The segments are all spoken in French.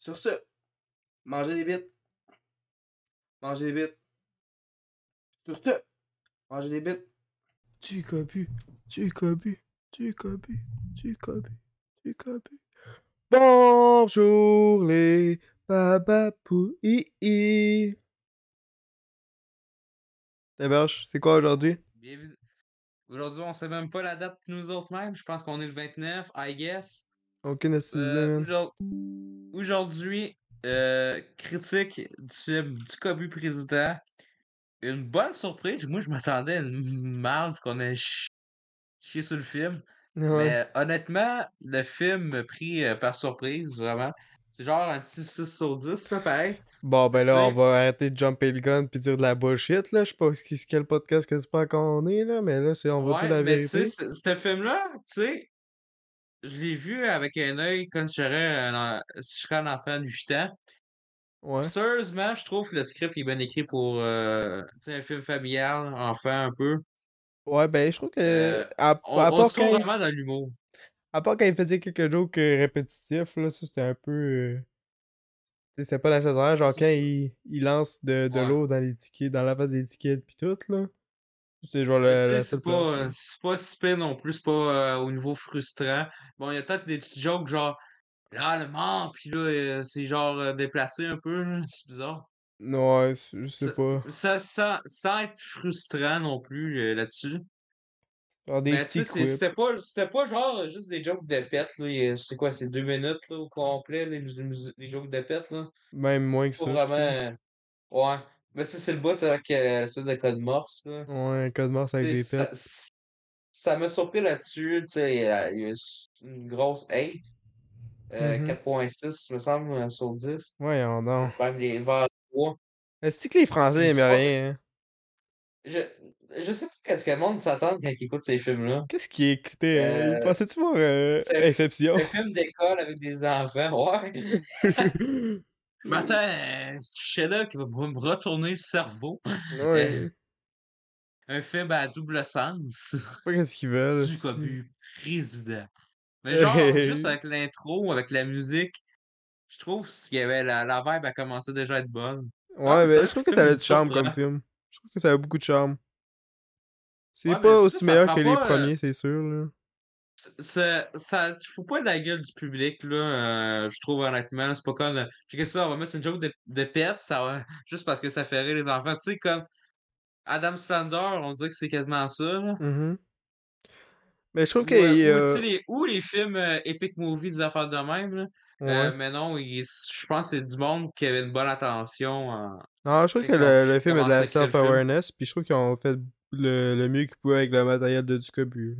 Sur ce, mangez des bites. Mangez des bites. Sur ce, mangez des bites. Tu copies, tu copies, tu copies, tu copies, tu copies. Bonjour les babapouillis. T'héberges, c'est quoi aujourd'hui? Aujourd'hui, on sait même pas la date nous autres mêmes. Je pense qu'on est le 29, I guess. Aucune Euh, Aujourd'hui, euh, critique du film du Cobu Président. Une bonne surprise. Moi, je m'attendais à une marde qu'on ait chi- chié sur le film. Ouais. Mais honnêtement, le film m'a pris euh, par surprise, vraiment. C'est genre un petit 6 sur 10, ça, pareil. Bon, ben Tu là, on va arrêter de jumper le gun puis dire de la bullshit, là. Je sais pas qui- quel podcast que c'est pas qu'on est, là, mais là, c'est on va dire Ouais, la mais tu sais, vérité? ce ce film-là, tu sais, je l'ai vu avec un œil si je serais un enfant de 8 ans. Ouais. Sérieusement, je trouve que le script est bien écrit pour euh, un film familial, enfant un peu. Ouais, ben, je trouve que. Euh, à, on, à on part se trouve quand il, vraiment dans l'humour. à part quand il faisait quelques jokes euh, répétitifs, là, ça c'était un peu. euh, c'était pas nécessaire. Genre, quand C'est- il, il lance de, de Ouais. l'eau dans les tickets, dans la face des tickets pis tout, là. C'était genre la, c'est pas, euh, c'est pas si pire non plus, c'est pas euh, au niveau frustrant. Bon, il y a peut-être des petits jokes genre, là, le mort, pis là, euh, c'est genre déplacé un peu, c'est bizarre. Ouais, je sais Ça, pas. ça, ça- sans être frustrant non plus euh, là-dessus. C'est- c'était pas, pas genre juste des jokes de pète, là. C'est quoi, c'est deux minutes, là, au complet, les, les jokes de pète, là. Même moins que Pas ça, vraiment. Ouais. Mais ça, c'est le bout avec euh, l'espèce de code morse, là. Ouais, un code morse avec des sais, ça, m'a surpris là-dessus, tu sais, il y a une grosse 8, euh. 4.6, me semble, euh, sur 10. Voyons donc. Même les vers 3. Est-ce que les Français aiment rien, hein? Je, je sais pas qu'est-ce que le monde s'attend quand ils écoutent ces films-là. Qu'est-ce qu'ils écoutaient? hein? Euh, Pensais-tu voir euh, Inception? Film d'école avec des enfants, ouais. Je m'attends à ce chien-là qui va me retourner le cerveau. ouais. Un film à double sens. Je sais pas qu'est-ce qu'ils veulent. Du. Cobu président. Mais genre, juste avec l'intro, avec la musique, je trouve qu'il y avait la, la vibe a commencé déjà à être bonne. Ouais, Ah, mais ça, je trouve que ça a du charme comme film. Je trouve que ça a beaucoup de charme. C'est Ouais, mais pas aussi ça meilleur que les pas, euh, premiers, c'est sûr, là. Ça, ça faut pas de la gueule du public, là, euh, je trouve honnêtement. C'est pas comme. euh, Checker ça, on va mettre une joke de, de pète, ça va, juste parce que ça fait rire les enfants. Tu sais, comme Adam Slander, on dirait que c'est quasiment ça, là. Mhm. Mais je trouve Ou, que. euh, ou, euh, les, ou les films euh, epic movie des affaires de même, là. Ouais. mais non, il- je pense que c'est du monde qui avait une bonne attention. en- Non, je trouve que le, film a de la self-awareness, puis je trouve qu'ils ont fait le, le mieux qu'ils pouvaient avec le matériel de Ducobu.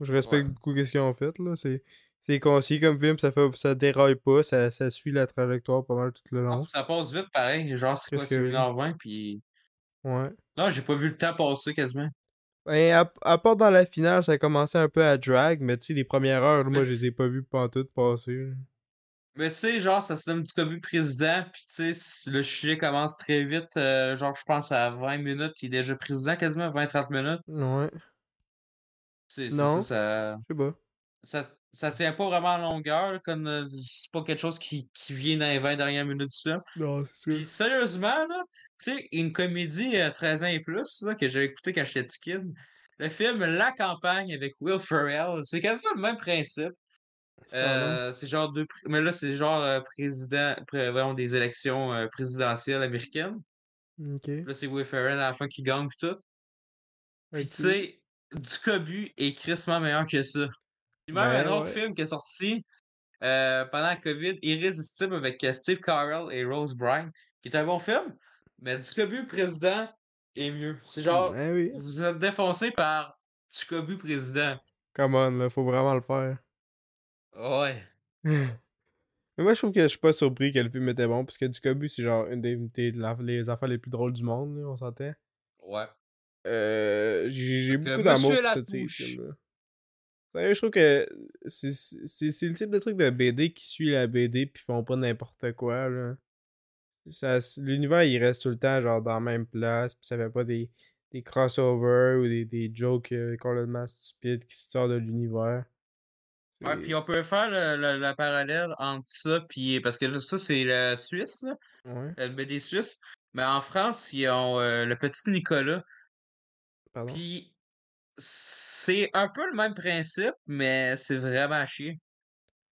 Je respecte Ouais. beaucoup ce qu'ils ont fait, là. C'est, c'est concis comme film, ça fait ça déraille pas, ça, ça suit la trajectoire pas mal tout le long. ça passe vite pareil, genre c'est quoi, Qu'est-ce c'est que- 1h20 puis. Ouais. Non, j'ai pas vu le temps passer quasiment. Ben, à, à part dans la finale, ça a commencé un peu à drag, mais tu sais, les premières heures, là, moi, je les ai pas vues pantoute passer. là. Mais tu sais, genre, ça se nomme du Cobu président, puis tu sais, le sujet commence très vite. euh, genre, je pense à 20 minutes, il est déjà président quasiment, 20-30 minutes. Ouais. C'est Non. ça, ça, Je sais pas. ça, ça tient pas vraiment en longueur, comme euh, c'est pas quelque chose qui, qui vient dans les 20 dernières minutes du film. Non, c'est Puis sûr. sérieusement, là, tu sais, une comédie euh, 13 ans et plus, là, que j'avais écouté quand j'étais kid, le film La campagne avec Will Ferrell, c'est quasiment le même principe. Euh, c'est genre deux. Mais là, c'est genre euh, président. pré- voyons, des élections présidentielles américaines. Là, c'est Will Ferrell à la fin qui gagne pis tout. Tu sais, du Cobu est crissement meilleur que ça. Puis même Ben, un autre ouais. film qui est sorti euh, pendant la COVID, Irrésistible avec euh, Steve Carell et Rose Byrne, qui est un bon film, mais du Cobu président est mieux. C'est genre, Ben oui. vous êtes défoncé par du Cobu président. Come on, là, faut vraiment le faire. Ouais. Mais moi, je trouve que je suis pas surpris que le film était bon, parce que Ducobu, c'est genre une des, affaires les plus drôles du monde, là, on s'entend. Ouais. Euh, j'ai beaucoup d'amour pour ce type Lapouche. film-là. Sérieux, je trouve que c'est le type de truc de BD qui suit la BD puis font pas n'importe quoi, là. Ça- L'univers, il reste tout le temps, genre, dans la même place, puis ça fait pas des, des crossovers ou des, des jokes euh, complètement stupides qui sortent de l'univers. Ouais, puis on peut faire le, le- la parallèle entre ça, puis parce que là, ça, c'est la Suisse, là, Ouais, la BD suisse. Mais en France, ils ont euh, le petit Nicolas. Pardon? Puis c'est un peu le même principe, mais c'est vraiment à chier.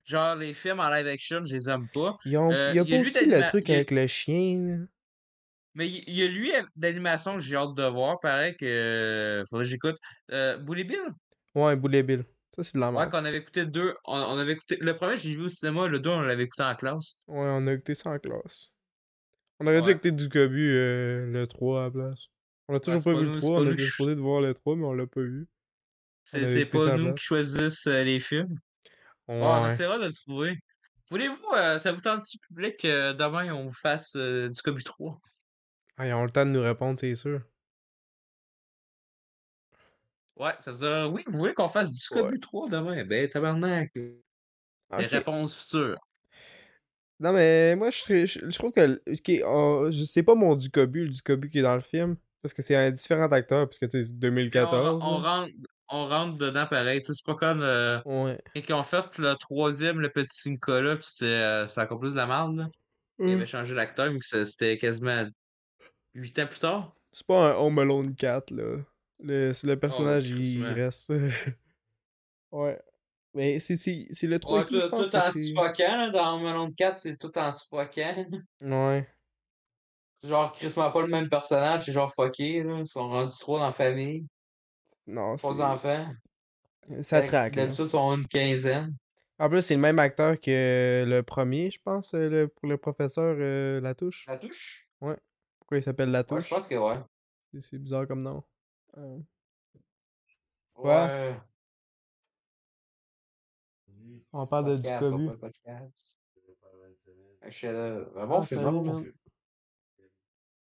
Genre, les films en live action, je les aime pas. Euh, il y a pas aussi le truc avec le chien, là. Mais il y a lui d'animation que j'ai hâte de voir. Pareil que. euh, faudrait que j'écoute. Euh, Bully Bill? Ouais, Boulet Bill. Ça, c'est de la Ouais, merde. qu'on avait écouté deux. On, on avait écouté. Le premier, j'ai vu au cinéma. Le deux, on l'avait écouté en classe. Ouais, on a écouté ça en classe. On aurait dû Ouais. écouter du Cobu euh, le 3 à la place. On a toujours c'est pas pas vu le nous- c'est 3, pas on était supposé de voir le 3, mais on l'a pas vu. C'est c'est pas nous qui choisissent euh, les films. Ouais, on essaiera de le trouver. Voulez-vous, euh, ça vous tente-tu, public, euh, demain, on vous fasse euh, du Scooby 3? Ah, ils ont le temps de nous répondre, c'est sûr. Ouais, ça veut dire, oui, vous voulez qu'on fasse du Scooby 3 demain? Ben, tabarnak. Les Ok. réponses futures. Non, mais moi, je, je, je trouve que. le- ok, on- je sais pas mon Ducobu, le Ducobu qui est dans le film. Parce que c'est un différent acteur, parce que tu sais, c'est Puis on, 2014. on rentre, on rentre dedans pareil. C'est pas comme euh, Ouais. ils ont fait le troisième, le petit Nicolas, puis c'était euh, c'est encore plus de la merde. Là. Ils Hum. avaient changé l'acteur, mais ça- c'était quasiment huit ans plus tard. C'est pas un Home Alone 4, là. Le, le personnage, il crissement. reste. ouais. Mais c'est, le 3 Ouais, et tout, je tout, pense tout que c'est. anti-fuckant, là, dans Melon 4, c'est tout anti-fuckant. Ouais. Genre, crissement pas le même personnage, c'est genre fucké, là. Ils sont rendus trois dans la famille, Non, trois c'est. enfants. Ça traque. D'habitude, ils sont une quinzaine. En plus, c'est le même acteur que le premier, je pense, euh, le, pour le professeur euh, Latouche. La touche? Ouais. Pourquoi il s'appelle Ouais, Latouche? je pense que ouais. C'est- bizarre comme nom. Euh? Ouais. on parle de Podcast, podcast. Un chef-d'œuvre. Un bon film, salut, un bon man. film.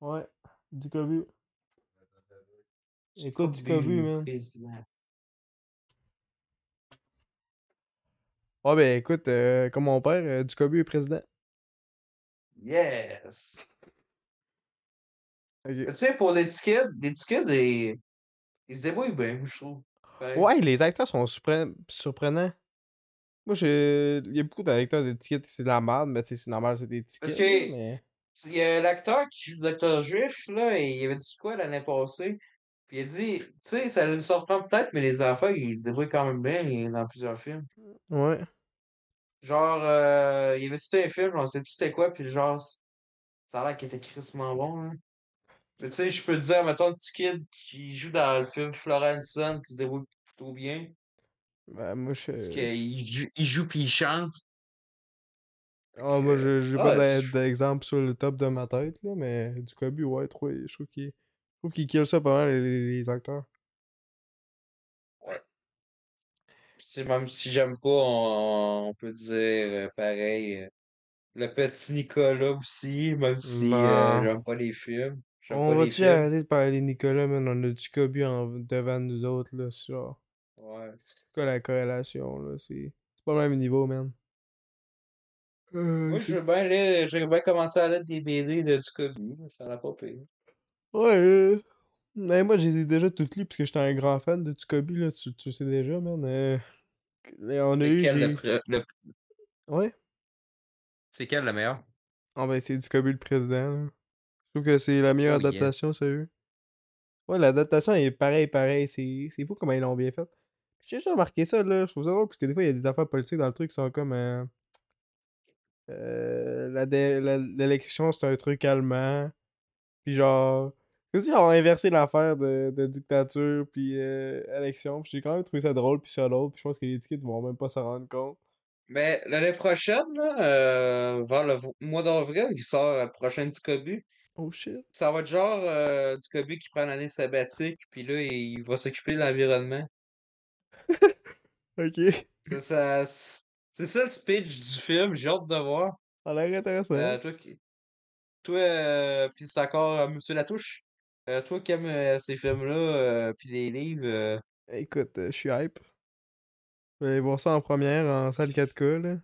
Ouais. Ducobu. Écoute Scooby, Ducobu, man. Ouais, ben écoute, euh, comme mon père, euh, Ducobu est président. Yes! Tu sais, pour tickets, des tickets, ils, se débrouillent bien, je trouve. Ouais, les acteurs sont surpre- surprenants. Moi, je... il y a beaucoup d'acteurs d'étiquettes qui c'est de la merde, mais tu sais, c'est normal, c'est des Parce tickets. que- Mais... Il y a l'acteur qui joue le docteur Juif, là, et il avait dit quoi l'année passée? Puis il a dit, tu sais, ça nous surprend peut-être, mais les enfants, ils se débrouillent quand même bien dans plusieurs films. Ouais. Genre, euh, il avait cité un film, on sait plus c'était quoi, puis genre, ça a l'air qu'il était crissement bon, hein. Tu sais, je peux te dire, mettons, un petit kid qui joue dans le film Florence qui se débrouille plutôt bien. Ben, moi, je... Parce qu'il joue, il joue puis il chante. Ah, moi, je- j'ai ah, pas d'exemple sur le top de ma tête, là, mais Ducobu, ouais, trop, je trouve qu'il qu'il kill ça pas mal, les, les acteurs. Tu sais, même si j'aime pas, on, on peut dire euh, pareil. euh, le petit Nicolas aussi, même si euh, j'aime pas les films. On va-tu arrêter de parler de Nicolas, man? On a Ducobu en... devant nous autres, là, sur... Ouais. C'est quoi la corrélation, là? C'est c'est pas le même niveau, man. Euh, Moi, je veux bien lire- j'aurais bien commencé à lire des BD de Scooby, ça n'a pas payé. Ouais, euh, mais moi, je les ai déjà toutes lues parce que j'étais un grand fan de Ducobu, là, tu, tu sais déjà, man. euh, on a C'est eu. quel le, j'ai- pre- le- Ouais? c'est quel le meilleur? Ah ben, c'est Ducobu le président, là. Je trouve que c'est la meilleure Oh, yes. adaptation, sérieux. Ouais, l'adaptation est pareil, pareil. C'est c'est fou comment ils l'ont bien fait. J'ai juste remarqué ça, là. Je trouve ça drôle parce que des fois, il y a des affaires politiques dans le truc qui sont comme. Euh, la la- L'élection, c'est un truc allemand. Puis genre. C'est aussi, ils ont inversé l'affaire de, de dictature, puis euh, élection. Puis j'ai quand même trouvé ça drôle, puis ça l'autre. Puis je pense que les étiquettes vont même pas s'en rendre compte. Mais l'année prochaine, là, euh, vers le mois d'avril, il sort le prochain Ducobu. Oh shit. Ça va être genre euh, Ducobu qui prend l'année sabbatique, puis là, il va s'occuper de l'environnement. Ok. C'est ça, c'est ça le speech du film, j'ai hâte de voir. Ça a l'air intéressant. Euh, toi, qui- toi euh, puis c'est encore euh, Monsieur Latouche. Euh, toi qui aimes ces films-là, puis les livres, Écoute, je suis hype. Je vais aller voir ça en première, en salle 4K, là.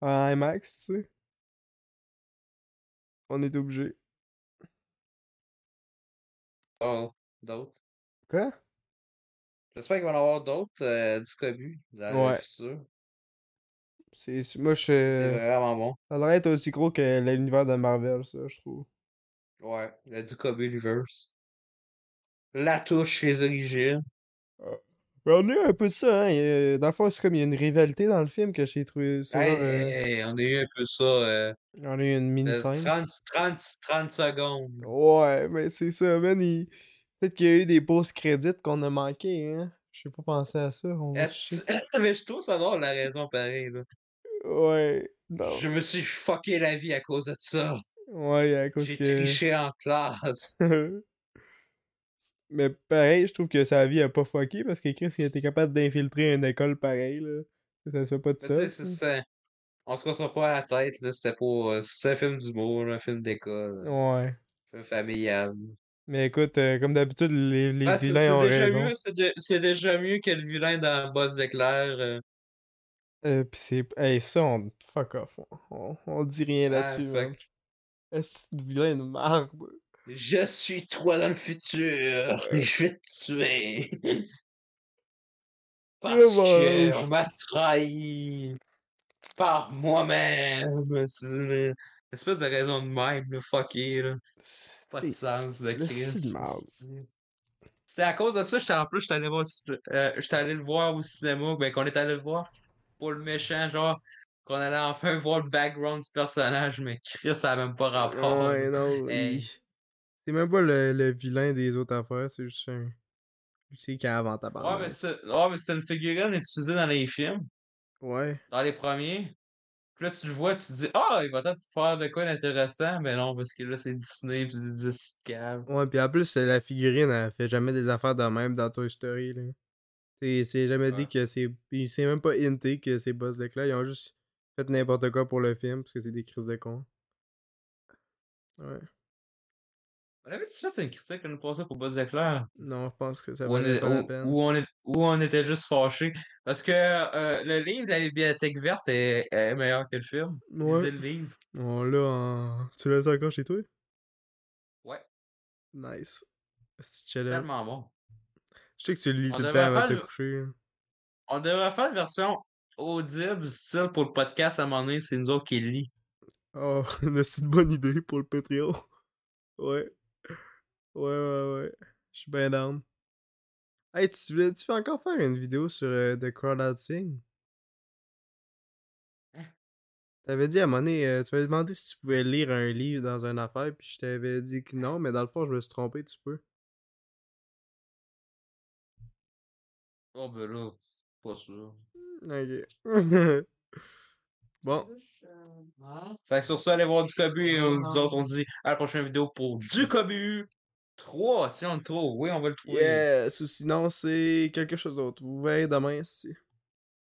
En IMAX, tu sais. On est obligé. oh, d'autres. Quoi? J'espère qu'il va y en avoir d'autres Ducobu dans le Ouais. futur. C'est, moi, je. C'est vraiment bon. Ça devrait être aussi gros que l'univers de Marvel, ça, je trouve. Ouais, le Ducobe Universe. La touche, les origines. Mais on a eu un peu ça, hein. Dans le fond, c'est comme il y a une rivalité dans le film que j'ai trouvé ça. Hey, euh, hey, on a eu un peu ça. Euh, On a eu une euh, scène. 30, 30, 30 secondes. Ouais, mais c'est ça, man. il- Peut-être qu'il y a eu des post-crédits qu'on a manqué, hein. Je sais pas penser à ça. On. Mais je trouve ça drôle la raison pareil. Là. Ouais. Non. Je me suis fucké la vie à cause de ça. Ouais, à cause J'ai que. triché en classe. Mais pareil, je trouve que sa vie a pas fucké parce que Chris, il été capable d'infiltrer une école pareille, là. Ça se fait pas sais, ça. On se cassera pas à la tête, là. C'était pour. euh, C'est un film d'humour, un film d'école, un Ouais. film familial. Mais écoute, euh, comme d'habitude, les, les Ben, vilains ont déjà raison. de- c'est déjà mieux que le vilain dans Boss d'éclair. euh. Euh, pis c'est. Hey, ça, on. Fuck off. On, on, on dit rien Ah, là-dessus, fait man. Est-ce que vilain de marbre? Je suis toi dans le futur et je vais te tuer. Parce Dommage. qu'on m'a trahi par moi-même. C'est une espèce de raison de même, là, fucké, là. Pas de sens de le Chris. style de marde. esti. C'était à cause de ça, j'étais en plus, j'étais allé voir, euh, j'étais allé le voir au cinéma, ben qu'on est allé le voir pour le méchant, genre qu'on allait enfin voir le background du personnage, mais Chris, ça a même pas rapport. Ouais, non. Hey. il- C'est même pas le, le vilain des autres affaires, c'est juste un. C'est Ouais, mais tabarnak. c'est ouais, mais c'était une figurine utilisée dans les films, Ouais. dans les premiers. Puis là, tu le vois, tu te dis, ah, il va peut-être faire de quoi d'intéressant, mais non, parce que là, c'est Disney, pis c'est des. Ouais, pis en plus, la figurine, elle fait jamais des affaires de même dans Toy Story, là. C'est c'est jamais dit que c'est. C'est même pas hinté que c'est Buzz l'éclair. Ils ont juste fait n'importe quoi pour le film, parce que c'est des crises de cons. Ouais. On avait-tu fait une critique l'année passée pour Buzz Éclair? Non, je pense que ça valait pas la peine. où on est- où on était juste fâchés. Parce que euh, le livre de la Bibliothèque verte est, est meilleur que le film. Ouais. Lisez le livre. On l'a en. Tu l'as encore chez toi? Ouais, Nice. C'est tellement bon. Je sais que tu le lis On tout le temps avant de te coucher. On devrait faire une version audible, style pour le podcast à un moment donné, c'est nous autres qui le lit. Oh, c'est une bonne idée pour le Patreon. Ouais. Ouais, ouais, ouais. Je suis bien down. Hey, tu veux, tu veux encore faire une vidéo sur euh, The Crowd Out Sing? Hein? T'avais dit à un moment donné, euh, tu m'avais demandé si tu pouvais lire un livre dans une affaire, puis je t'avais dit que non, mais dans le fond, je me suis trompé, tu peux. Oh ben là, pas sûr. Ok. bon, Fait que sur ça, allez voir du Cobu et euh, nous autres on se dit à la prochaine vidéo pour du Cobu 3, si on le trouve. Oui, on va le trouver. yes, ou sinon c'est quelque chose d'autre. Vous verrez demain si.